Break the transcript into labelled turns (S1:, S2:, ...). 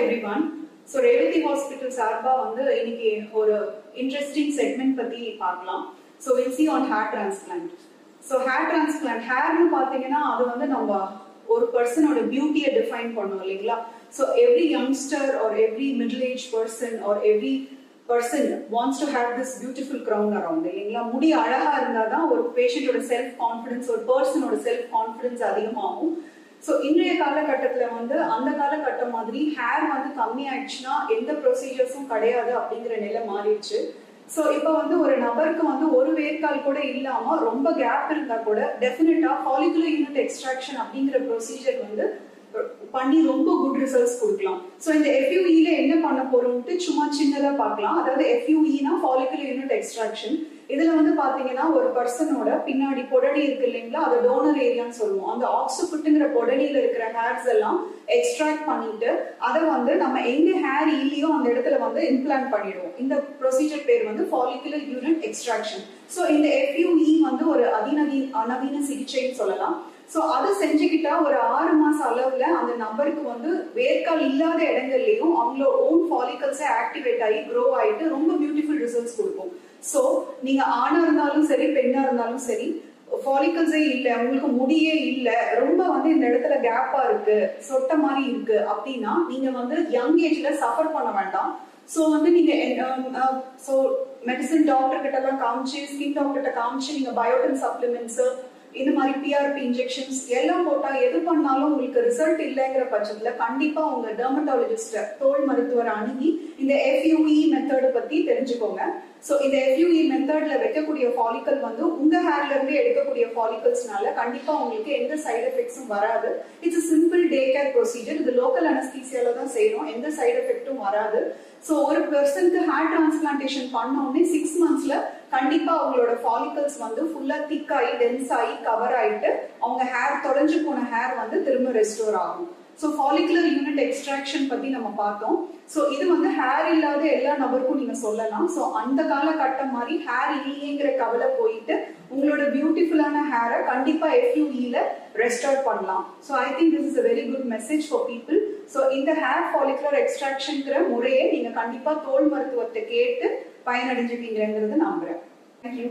S1: Everyone so Revathi hospital சார்பா வந்து இன்னைக்கு ஒரு இன்ட்ரெஸ்டிங் செக்மெண்ட் பத்தி பார்க்கலாம். So we'll see on hair transplant so hair transplant ஹேர்னு பார்த்தீங்கன்னா அது வந்து நம்ம ஒரு பர்சனோட பியூட்டியை டிஃபைன் பண்ணும் இல்லைங்களா? So every youngster or every middle age person or every person wants to have this beautiful crown around இல்லைங்களா? முடி அழகா இருந்தாதான் ஒரு பேஷண்டோட செல்ஃப் கான்ஃபிடன்ஸ் ஒரு பர்சனோட செல்ஃப் கான்ஃபிடன்ஸ் அதிகமாகும். ஸோ இன்றைய காலகட்டத்தில் வந்து அந்த காலகட்டம் மாதிரி ஹேர் வந்து கம்மி ஆயிடுச்சுன்னா எந்த ப்ரொசீஜர்ஸும் கிடையாது அப்படிங்கிற நிலை மாறிடுச்சு. ஸோ இப்போ வந்து ஒரு நபருக்கு வந்து ஒரு வேர்க்கால் கூட இல்லாமல் ரொம்ப கேப் இருந்தால் கூட டெஃபினட்டாக ஃபாலிகுலர் யூனிட் எக்ஸ்ட்ராக்ஷன் அப்படிங்கிற ப்ரொசீஜர் வந்து பண்ணி ரொம்ப குட் ரிசல்ட்ஸ் கொடுக்கலாம். ஸோ இந்த எஃப்யூஇல என்ன பண்ண போறோம்ட்டு சும்மா சின்னதா பார்க்கலாம். அதாவது எஃப்யூஇனா ஃபாலிகுலர் யூனிட் எக்ஸ்ட்ராக்ஷன் இதுல வந்து பாத்தீங்கன்னா ஒரு பர்சனோட பின்னாடி பொடடி இருக்கு இல்லைங்களா? அதை டோனர் ஏரியான்னு சொல்லுவோம். அந்த ஆக்சிபிட்டுங்கிற பொடனியில இருக்கிற ஹேர்ஸ் எல்லாம் எக்ஸ்ட்ராக்ட் பண்ணிட்டு அதை வந்து நம்ம எங்க ஹேர் இல்லையோ அந்த இடத்துல வந்து இம்ப்ளான்ட் பண்ணிடுவோம். இந்த ப்ரொசீஜர் பேர் வந்து ஃபாலிகுலர் யூனிட் எக்ஸ்ட்ராக்ஷன் ஸோ இந்த எஃப்யூஇ வந்து ஒரு அதிநவீன அநவீன சிகிச்சைன்னு சொல்லலாம். ஸோ அதை செஞ்சுக்கிட்டா ஒரு ஆறு மாச அளவுல அந்த நபருக்கு வந்து வேர்க்கால் இல்லாத இடங்கள்லயும் அவங்களோட ஓன் ஃபாலிகல்ஸே ஆக்டிவேட் ஆகி க்ரோ ஆயிட்டு ரொம்ப பியூட்டிஃபுல் ரிசல்ட்ஸ் கொடுக்கும். ஸோ நீங்க ஆணா இருந்தாலும் சரி பெண்ணா இருந்தாலும் சரி ஃபாலிக்கல்ஸே இல்ல உங்களுக்கு முடியே இல்ல ரொம்ப வந்து இந்த இடத்துல கேப்பா இருக்கு சொட்ட மாதிரி இருக்கு அப்படின்னா நீங்க வந்து யங் ஏஜ்ல சஃபர் பண்ண வேண்டாம். ஸோ வந்து நீங்க ஸோ மெடிசன் டாக்டர் கிட்ட எல்லாம் காமிச்சு ஸ்கின் டாக்டர் கிட்ட காமிச்சு நீங்க பயோட்டின் சப்ளிமெண்ட்ஸ் இந்த மாதிரி பிஆர்பி இன்ஜெக்ஷன்ஸ் எல்லாம் போட்டா எது பண்ணாலும் உங்களுக்கு ரிசல்ட் இல்லைங்கிற பட்சத்துல கண்டிப்பா உங்க டெர்மட்டாலஜிஸ்ட தோல் மருத்துவர் அணுகி இந்த எஃப்யூஇ மெத்தட் பத்தி தெரிஞ்சுக்கோங்க. ஸோ இந்த எஃப்யூஇ மெத்தட்ல வைக்கக்கூடிய ஃபாலிக்கல் வந்து உங்க ஹேர்ல இருந்து எடுக்கக்கூடிய ஃபாலிக்கல்ஸ்னால கண்டிப்பா உங்களுக்கு எந்த சைடு எஃபெக்ட்ஸும் வராது. It's simple day care procedure இது லோக்கல் அனஸ்தீசியால தான் செய்யறோம். எந்த சைடு எஃபெக்ட்டும் வராது. ஸோ ஒரு பர்சனுக்கு ஹேர் டிரான்ஸ்பிளான்டேஷன் பண்ண உடனே சிக்ஸ் மந்த்ஸ்ல கண்டிப்பா அவங்களோட ஃபாலிக்கல்ஸ் வந்து ஃபுல்லா திக் ஆகி டென்ஸ் ஆகி கவர் ஆயிட்டு அவங்க ஹேர் தொலைஞ்சு போன ஹேர் வந்து திரும்ப ரெஸ்டோர் ஆகும். ஸோ ஃபாலிகுலர் யூனிட் எக்ஸ்ட்ராக்ஷன் பத்தி நம்ம பார்த்தோம். ஸோ இது வந்து ஹேர் இல்லாத எல்லா நபருக்கும் நீங்க சொல்லலாம். ஸோ அந்த காலகட்டம் மாதிரி ஹேர் இல்லையேங்கிற கவலை போயிட்டு உங்களோட பியூட்டிஃபுல்லான ஹேரை கண்டிப்பா எஃப்யூஇல ரெஸ்டோர் பண்ணலாம். So I think this is a very good message for people so இந்த ஹேர் ஃபாலிகுலர் எக்ஸ்ட்ராக்ஷன்ங்கிற முறையை நீங்க கண்டிப்பா தோல் மருத்துவத்தை கேட்டு பயனடைஞ்சுப்பீங்கிறது நம்புறேன். தேங்க்யூ